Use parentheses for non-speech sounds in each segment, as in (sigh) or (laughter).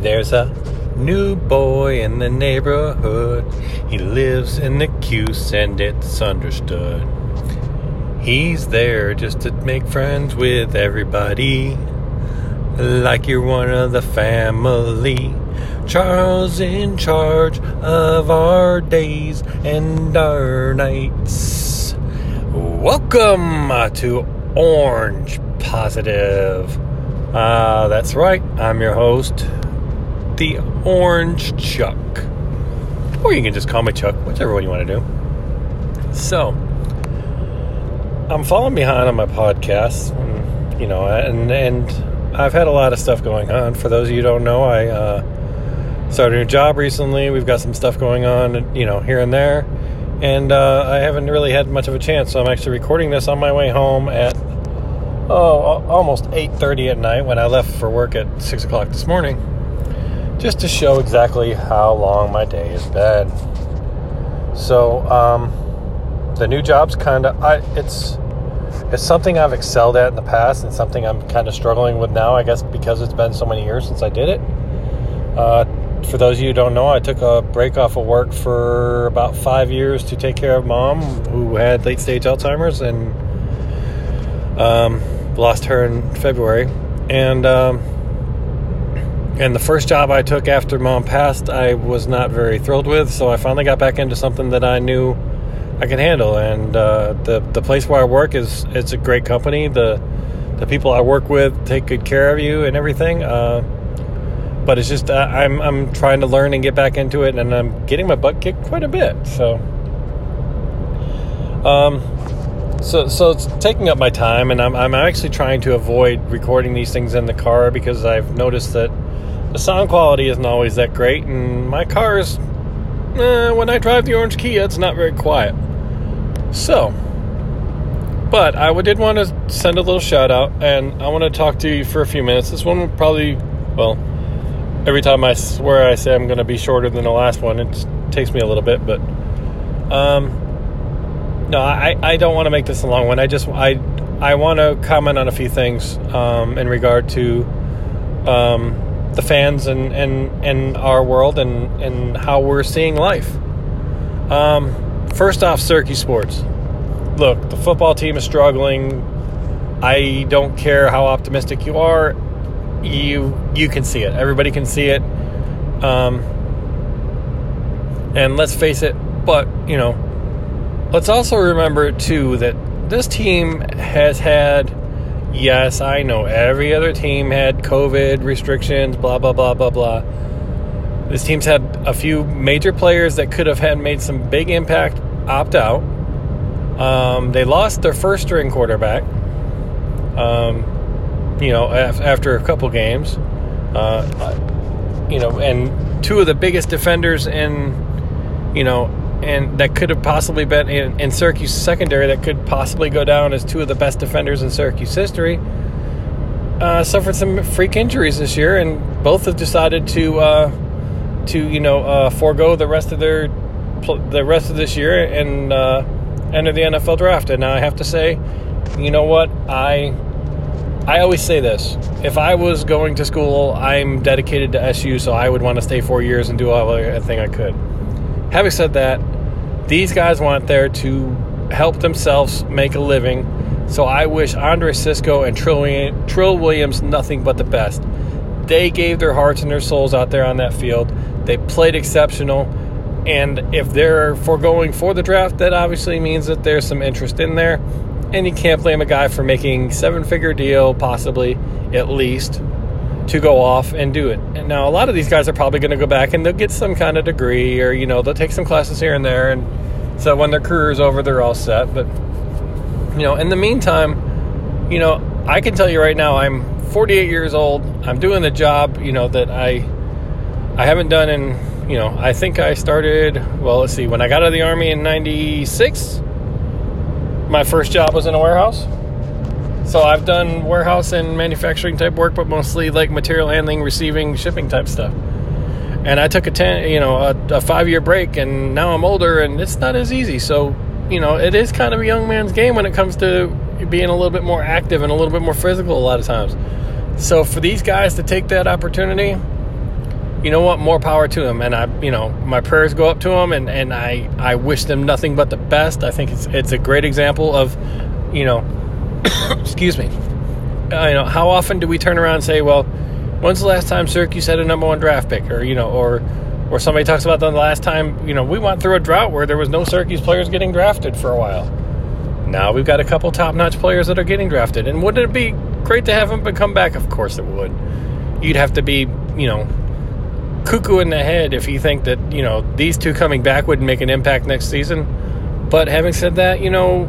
There's a new boy in the neighborhood. He lives in the Cuse and it's understood. He's there just to make friends with everybody. Like you're one of the family. Charles in charge of our days and our nights. Welcome to Orange Positive. Uh, that's right, I'm your host, the Orange Chuck. Or you can just call me Chuck, whichever one you want to do. So, I'm falling behind on my podcasts, you know, and and I've had a lot of stuff going on. For those of you who don't know, I uh, started a new job recently. We've got some stuff going on, you know, here and there, and uh, I haven't really had much of a chance. So I'm actually recording this on my way home at oh almost 8:30 at night when I left for work at six o'clock this morning, just to show exactly how long my day has been. So um, the new job's kind of it's it's something I've excelled at in the past and something I'm kind of struggling with now. I guess because it's been so many years since I did it. Uh, for those of you who don't know, I took a break off of work for about five years to take care of mom who had late stage Alzheimer's and um, lost her in February. And um, and the first job I took after mom passed, I was not very thrilled with. So I finally got back into something that I knew I could handle. And uh, the the place where I work is it's a great company. The the people I work with take good care of you and everything. Uh, but it's just uh, I'm I'm trying to learn and get back into it, and I'm getting my butt kicked quite a bit. So, um, so so it's taking up my time, and I'm I'm actually trying to avoid recording these things in the car because I've noticed that the sound quality isn't always that great, and my car's eh, when I drive the Orange Kia, it's not very quiet. So, but I did want to send a little shout out, and I want to talk to you for a few minutes. This one will probably well every time I swear I say I'm going to be shorter than the last one, it takes me a little bit, but um, no, I, I don't want to make this a long one. I just I I want to comment on a few things um, in regard to um, the fans and, and and our world and and how we're seeing life. Um, first off, Syracuse sports. Look, the football team is struggling. I don't care how optimistic you are you you can see it. Everybody can see it. Um, and let's face it, but you know, let's also remember too that this team has had. Yes, I know every other team had COVID restrictions, blah blah blah blah blah. This team's had a few major players that could have had made some big impact opt out. Um, they lost their first string quarterback. Um, you know, after a couple games. Uh, you know, and two of the biggest defenders in, you know, and that could have possibly been in, in Syracuse secondary that could possibly go down as two of the best defenders in Syracuse history. Uh, suffered some freak injuries this year, and both have decided to, uh, to you know, uh, forego the rest of their, the rest of this year and uh, enter the NFL draft. And now I have to say, you know what, I I always say this if I was going to school, I'm dedicated to SU, so I would want to stay four years and do all everything I could. Having said that, these guys want there to help themselves make a living, so I wish Andre Cisco and Trill, Trill Williams nothing but the best. They gave their hearts and their souls out there on that field. They played exceptional. And if they're foregoing for the draft, that obviously means that there's some interest in there and you can't blame a guy for making seven figure deal possibly at least to go off and do it. And now a lot of these guys are probably going to go back and they'll get some kind of degree or you know they'll take some classes here and there. And so when their career is over they're all set. But you know in the meantime you know i can tell you right now i'm 48 years old. I'm doing the job you know that i i haven't done in you know i think i started well let's see when i got out of the army in 96 my first job was in a warehouse. So I've done warehouse and manufacturing type work, but mostly like material handling, receiving, shipping type stuff. And I took a ten, you know, a, a five year break, and now I'm older, and it's not as easy. So, you know, it is kind of a young man's game when it comes to being a little bit more active and a little bit more physical a lot of times. So for these guys to take that opportunity, you know what? More power to them. And I, you know, my prayers go up to them, and, and I, I wish them nothing but the best. I think it's it's a great example of, you know, (coughs) excuse me. Uh, you know, how often do we turn around and say, well, when's the last time Syracuse had a number one draft pick, or you know, or or somebody talks about the last time, you know, we went through a drought where there was no Syracuse players getting drafted for a while. Now we've got a couple top-notch players that are getting drafted, and wouldn't it be great to have them come back? Of course it would. You'd have to be, you know, cuckoo in the head if you think that you know these two coming back wouldn't make an impact next season. But having said that, you know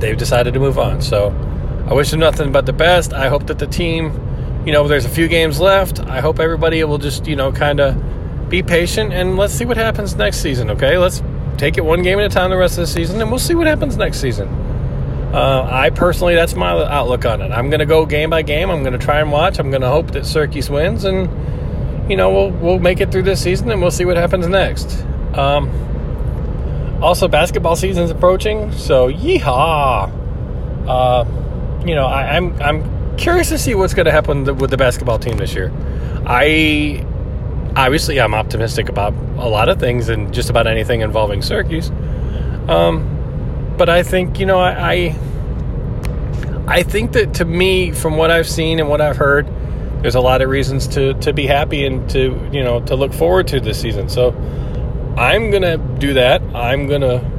they've decided to move on. So I wish them nothing but the best. I hope that the team, you know, there's a few games left. I hope everybody will just you know kind of be patient and let's see what happens next season. Okay, let's take it one game at a time the rest of the season, and we'll see what happens next season. Uh, I personally, that's my outlook on it. I'm going to go game by game. I'm going to try and watch. I'm going to hope that Syracuse wins, and you know, we'll we'll make it through this season and we'll see what happens next. Um, also, basketball season's approaching, so yeehaw! Uh, you know, I, I'm I'm curious to see what's going to happen with the basketball team this year. I obviously I'm optimistic about a lot of things and just about anything involving Syracuse. Um, but I think you know I, I I think that to me, from what I've seen and what I've heard, there's a lot of reasons to to be happy and to you know to look forward to this season. So I'm gonna do that. I'm gonna.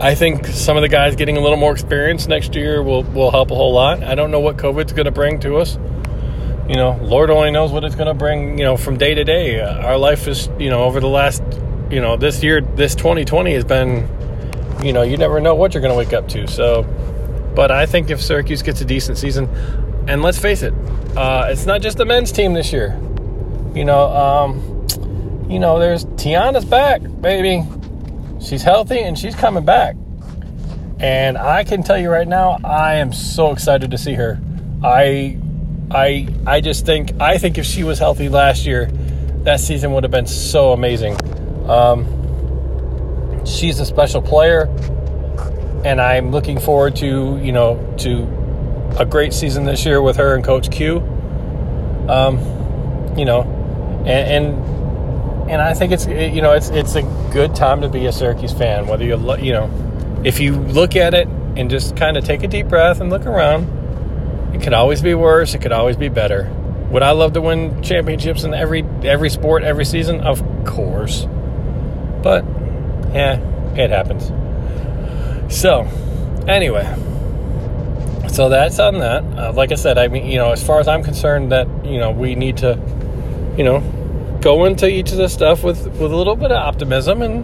I think some of the guys getting a little more experience next year will will help a whole lot. I don't know what COVID's going to bring to us. You know, Lord only knows what it's going to bring. You know, from day to day, our life is you know over the last you know this year, this 2020 has been. You know, you never know what you're going to wake up to. So, but I think if Syracuse gets a decent season, and let's face it, uh, it's not just the men's team this year. You know, um, you know, there's Tiana's back, baby. She's healthy and she's coming back. And I can tell you right now, I am so excited to see her. I, I, I just think I think if she was healthy last year, that season would have been so amazing. Um, she's a special player, and I'm looking forward to you know to a great season this year with her and Coach Q. Um, you know, and, and and I think it's you know it's it's a good time to be a Syracuse fan. Whether you you know, if you look at it and just kind of take a deep breath and look around, it could always be worse. It could always be better. Would I love to win championships in every every sport every season? Of course, but yeah, it happens. So, anyway so that's on that. Uh, like I said, I mean, you know, as far as I'm concerned, that you know, we need to, you know, go into each of this stuff with with a little bit of optimism and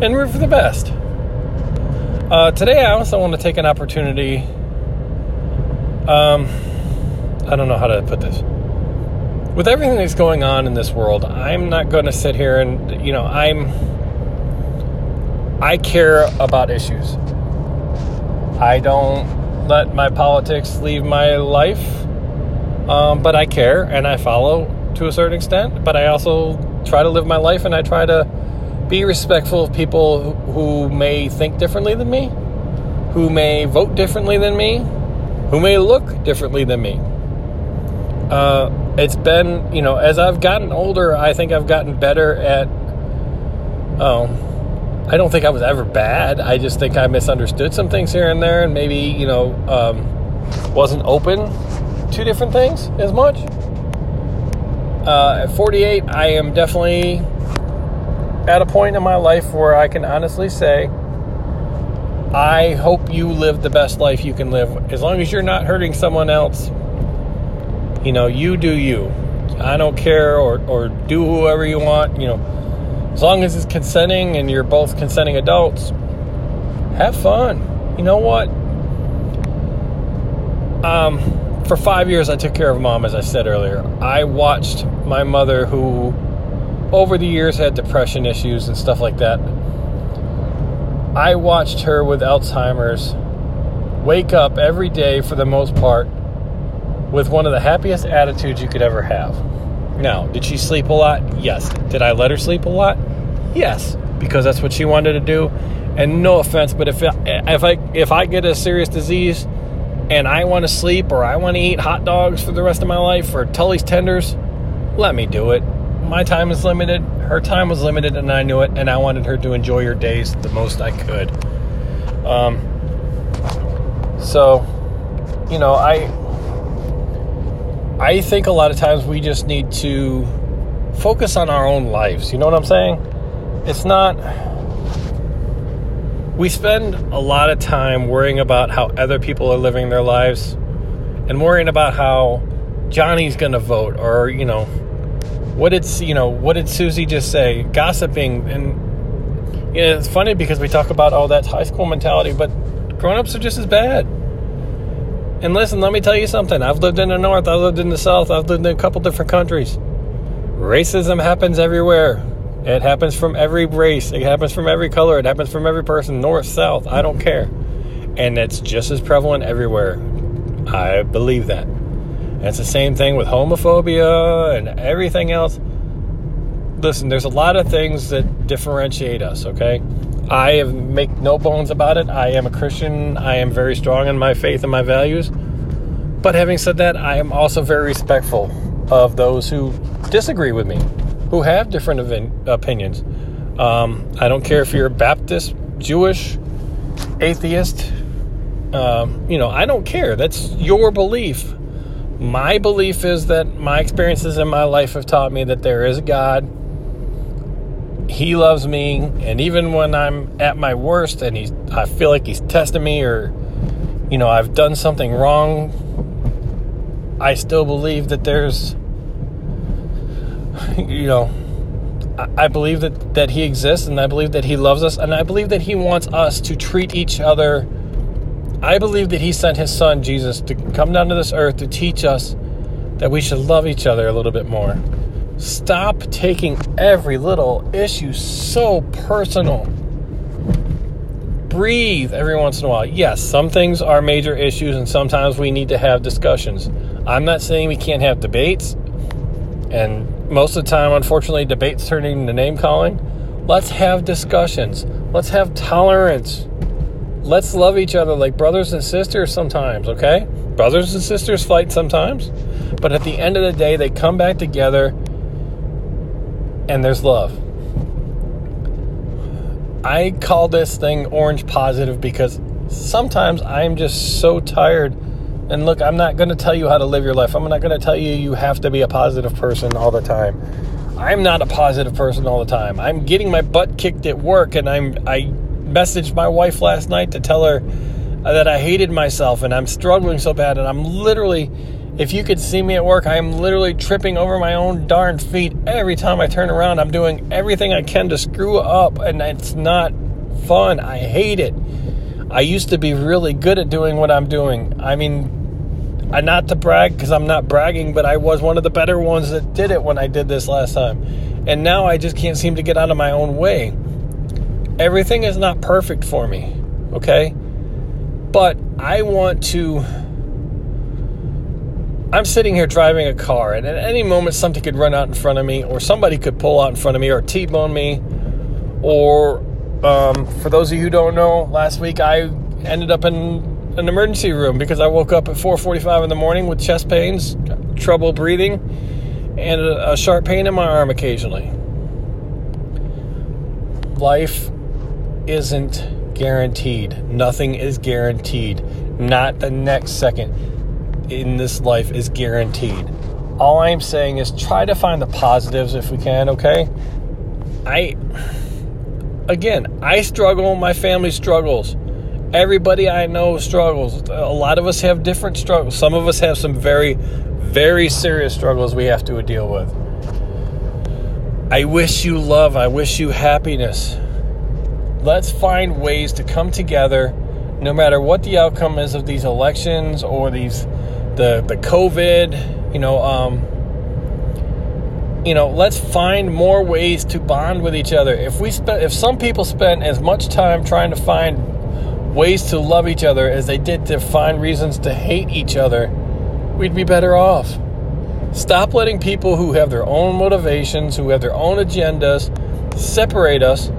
and root for the best. Uh, today, I also want to take an opportunity. Um, I don't know how to put this. With everything that's going on in this world, I'm not going to sit here and you know, I'm. I care about issues. I don't let my politics leave my life. Um, but I care and I follow to a certain extent. But I also try to live my life and I try to be respectful of people who may think differently than me, who may vote differently than me, who may look differently than me. Uh, it's been, you know, as I've gotten older, I think I've gotten better at, oh, I don't think I was ever bad. I just think I misunderstood some things here and there, and maybe you know um, wasn't open to different things as much. Uh, at 48, I am definitely at a point in my life where I can honestly say, I hope you live the best life you can live, as long as you're not hurting someone else. You know, you do you. I don't care, or or do whoever you want. You know as long as it's consenting and you're both consenting adults, have fun. You know what? Um, for five years, I took care of mom, as I said earlier. I watched my mother, who over the years had depression issues and stuff like that. I watched her with Alzheimer's wake up every day for the most part with one of the happiest attitudes you could ever have. Now, did she sleep a lot? Yes. Did I let her sleep a lot? Yes, because that's what she wanted to do. And no offense, but if if I if I get a serious disease and I want to sleep or I want to eat hot dogs for the rest of my life or Tully's tenders, let me do it. My time is limited, her time was limited, and I knew it, and I wanted her to enjoy her days the most I could. Um, so, you know, I I think a lot of times we just need to focus on our own lives. You know what I'm saying? It's not we spend a lot of time worrying about how other people are living their lives and worrying about how Johnny's going to vote or, you know, what did, you know, what did Susie just say? Gossiping and you know, it's funny because we talk about all that high school mentality, but grown-ups are just as bad. And listen, let me tell you something. I've lived in the north, I've lived in the south, I've lived in a couple different countries. Racism happens everywhere. It happens from every race. It happens from every color. It happens from every person, north, south. I don't care. And it's just as prevalent everywhere. I believe that. And it's the same thing with homophobia and everything else. Listen, there's a lot of things that differentiate us, okay? I have make no bones about it. I am a Christian. I am very strong in my faith and my values. But having said that, I am also very respectful of those who disagree with me who have different opinions. Um, I don't care if you're Baptist, Jewish, atheist. Um, you know, I don't care. That's your belief. My belief is that my experiences in my life have taught me that there is a God. He loves me, and even when I'm at my worst and he's, I feel like he's testing me, or you know, I've done something wrong. I still believe that there's (laughs) you know, I believe that, that He exists and I believe that He loves us and I believe that He wants us to treat each other. I believe that He sent His Son, Jesus, to come down to this earth to teach us that we should love each other a little bit more. Stop taking every little issue so personal. Breathe every once in a while. Yes, some things are major issues and sometimes we need to have discussions. I'm not saying we can't have debates and most of the time, unfortunately, debates turning into name calling. Let's have discussions. Let's have tolerance. Let's love each other like brothers and sisters sometimes, okay? Brothers and sisters fight sometimes, but at the end of the day, they come back together and there's love. I call this thing orange positive because sometimes I'm just so tired and look, I'm not going to tell you how to live your life. I'm not going to tell you you have to be a positive person all the time. I'm not a positive person all the time. I'm getting my butt kicked at work and I'm I messaged my wife last night to tell her that I hated myself and I'm struggling so bad and I'm literally if you could see me at work, I'm literally tripping over my own darn feet every time I turn around. I'm doing everything I can to screw up and it's not fun. I hate it. I used to be really good at doing what I'm doing. I mean, I not to brag because I'm not bragging, but I was one of the better ones that did it when I did this last time. And now I just can't seem to get out of my own way. Everything is not perfect for me, okay? But I want to. I'm sitting here driving a car, and at any moment something could run out in front of me, or somebody could pull out in front of me, or T bone me, or um, for those of you who don't know, last week I ended up in an emergency room because I woke up at 4:45 in the morning with chest pains, trouble breathing, and a, sharp pain in my arm occasionally. Life isn't guaranteed. Nothing is guaranteed. Not the next second in this life is guaranteed. All I'm saying is try to find the positives if we can, okay? I again, I struggle, my family struggles. Everybody I know struggles. A lot of us have different struggles. Some of us have some very, very serious struggles we have to deal with. I wish you love. I wish you happiness. Let's find ways to come together no matter what the outcome is of these elections or these the the COVID, you know, um, you know, let's find more ways to bond with each other. If we spent, if some people spent as much time trying to find ways to love each other as they did to find reasons to hate each other, we'd be better off. Stop letting people who have their own motivations, who have their own agendas, separate us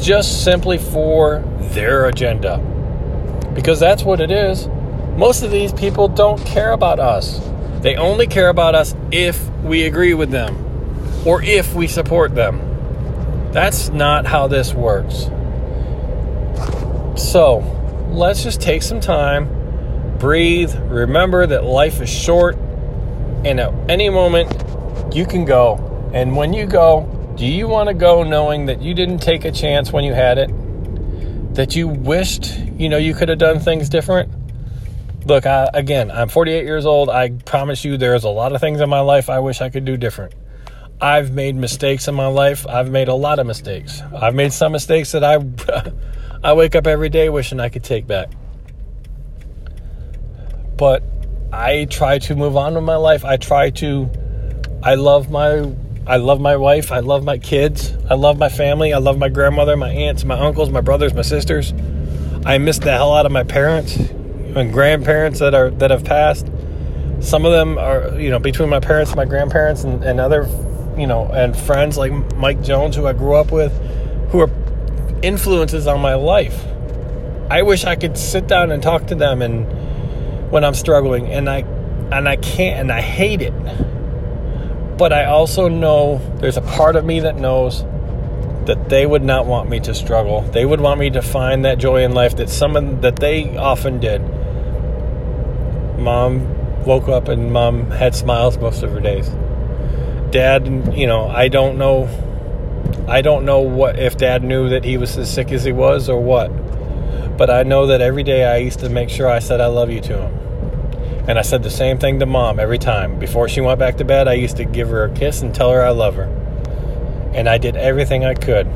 just simply for their agenda. Because that's what it is. Most of these people don't care about us. They only care about us if we agree with them or if we support them. That's not how this works. So, let's just take some time, breathe, remember that life is short, and at any moment you can go. And when you go, do you want to go knowing that you didn't take a chance when you had it? That you wished, you know, you could have done things different? Look, I, again, I'm 48 years old. I promise you, there's a lot of things in my life I wish I could do different. I've made mistakes in my life. I've made a lot of mistakes. I've made some mistakes that I, (laughs) I wake up every day wishing I could take back. But I try to move on with my life. I try to. I love my. I love my wife. I love my kids. I love my family. I love my grandmother, my aunts, my uncles, my brothers, my sisters. I miss the hell out of my parents and grandparents that are that have passed. Some of them are, you know, between my parents, my grandparents, and, and other, you know, and friends like Mike Jones, who I grew up with, who are influences on my life. I wish I could sit down and talk to them and when I'm struggling, and I and I can't, and I hate it. But I also know there's a part of me that knows that they would not want me to struggle. They would want me to find that joy in life that someone that they often did Mom woke up and mom had smiles most of her days. Dad, you know, I don't know. I don't know what if dad knew that he was as sick as he was or what. But I know that every day I used to make sure I said I love you to him. And I said the same thing to mom every time. Before she went back to bed, I used to give her a kiss and tell her I love her. And I did everything I could.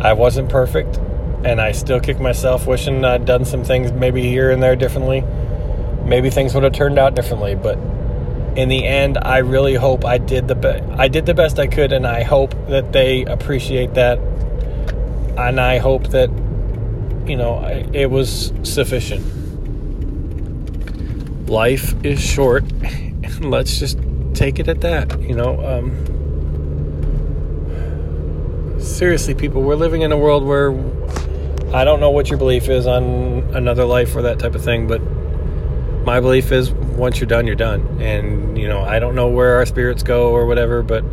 I wasn't perfect, and I still kick myself wishing I'd done some things maybe here and there differently maybe things would have turned out differently but in the end i really hope i did the be- i did the best i could and i hope that they appreciate that. And i hope that you know it was sufficient. Life is short let's just take it at that you know um, seriously people we're living in a world where i don't know what your belief is on another life or that type of thing but my belief is once you're done, you're done. And, you know, I don't know where our spirits go or whatever, but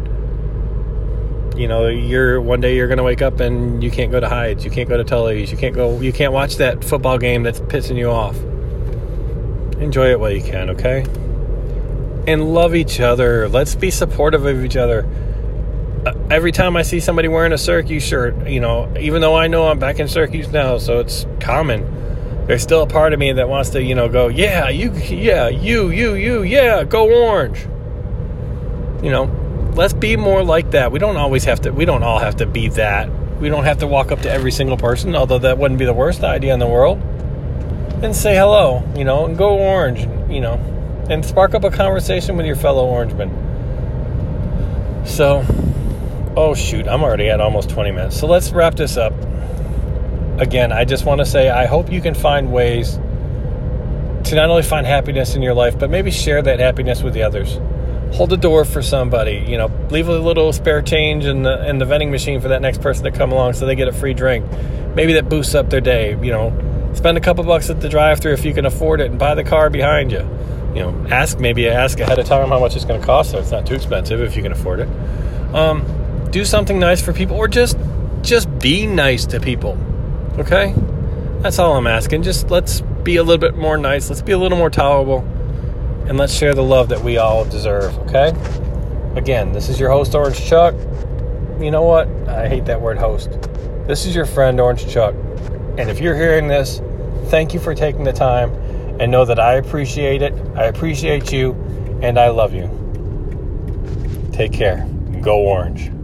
you know, you're one day you're going to wake up and you can't go to Heid's, you can't go to Tully's, you can't go, you can't watch that football game that's pissing you off. Enjoy it while you can, okay? And love each other. Let's be supportive of each other. Uh, every time I see somebody wearing a Syracuse shirt, you know, even though I know I'm back in Syracuse now, so it's common there's still a part of me that wants to, you know, go, yeah, you, yeah, you, you, you, yeah, go orange. You know, let's be more like that. We don't always have to, we don't all have to be that. We don't have to walk up to every single person, although that wouldn't be the worst idea in the world. And say hello, you know, and go orange, you know, and spark up a conversation with your fellow orangemen. So, oh shoot, I'm already at almost 20 minutes. So let's wrap this up again, I just want to say I hope you can find ways to not only find happiness in your life, but maybe share that happiness with the others. Hold the door for somebody, you know, leave a little spare change in the in the vending machine for that next person to come along so they get a free drink. Maybe that boosts up their day, you know. Spend a couple bucks at the drive-through if you can afford it and buy the car behind you. You know, ask maybe ask ahead of time how much it's going to cost so it's not too expensive if you can afford it. Um, do something nice for people or just just be nice to people Okay? That's all I'm asking. Just let's be a little bit more nice. Let's be a little more tolerable. And let's share the love that we all deserve. Okay? Again, this is your host, Orange Chuck. You know what? I hate that word host. This is your friend, Orange Chuck. And if you're hearing this, thank you for taking the time and know that I appreciate it. I appreciate you and I love you. Take care. Go Orange.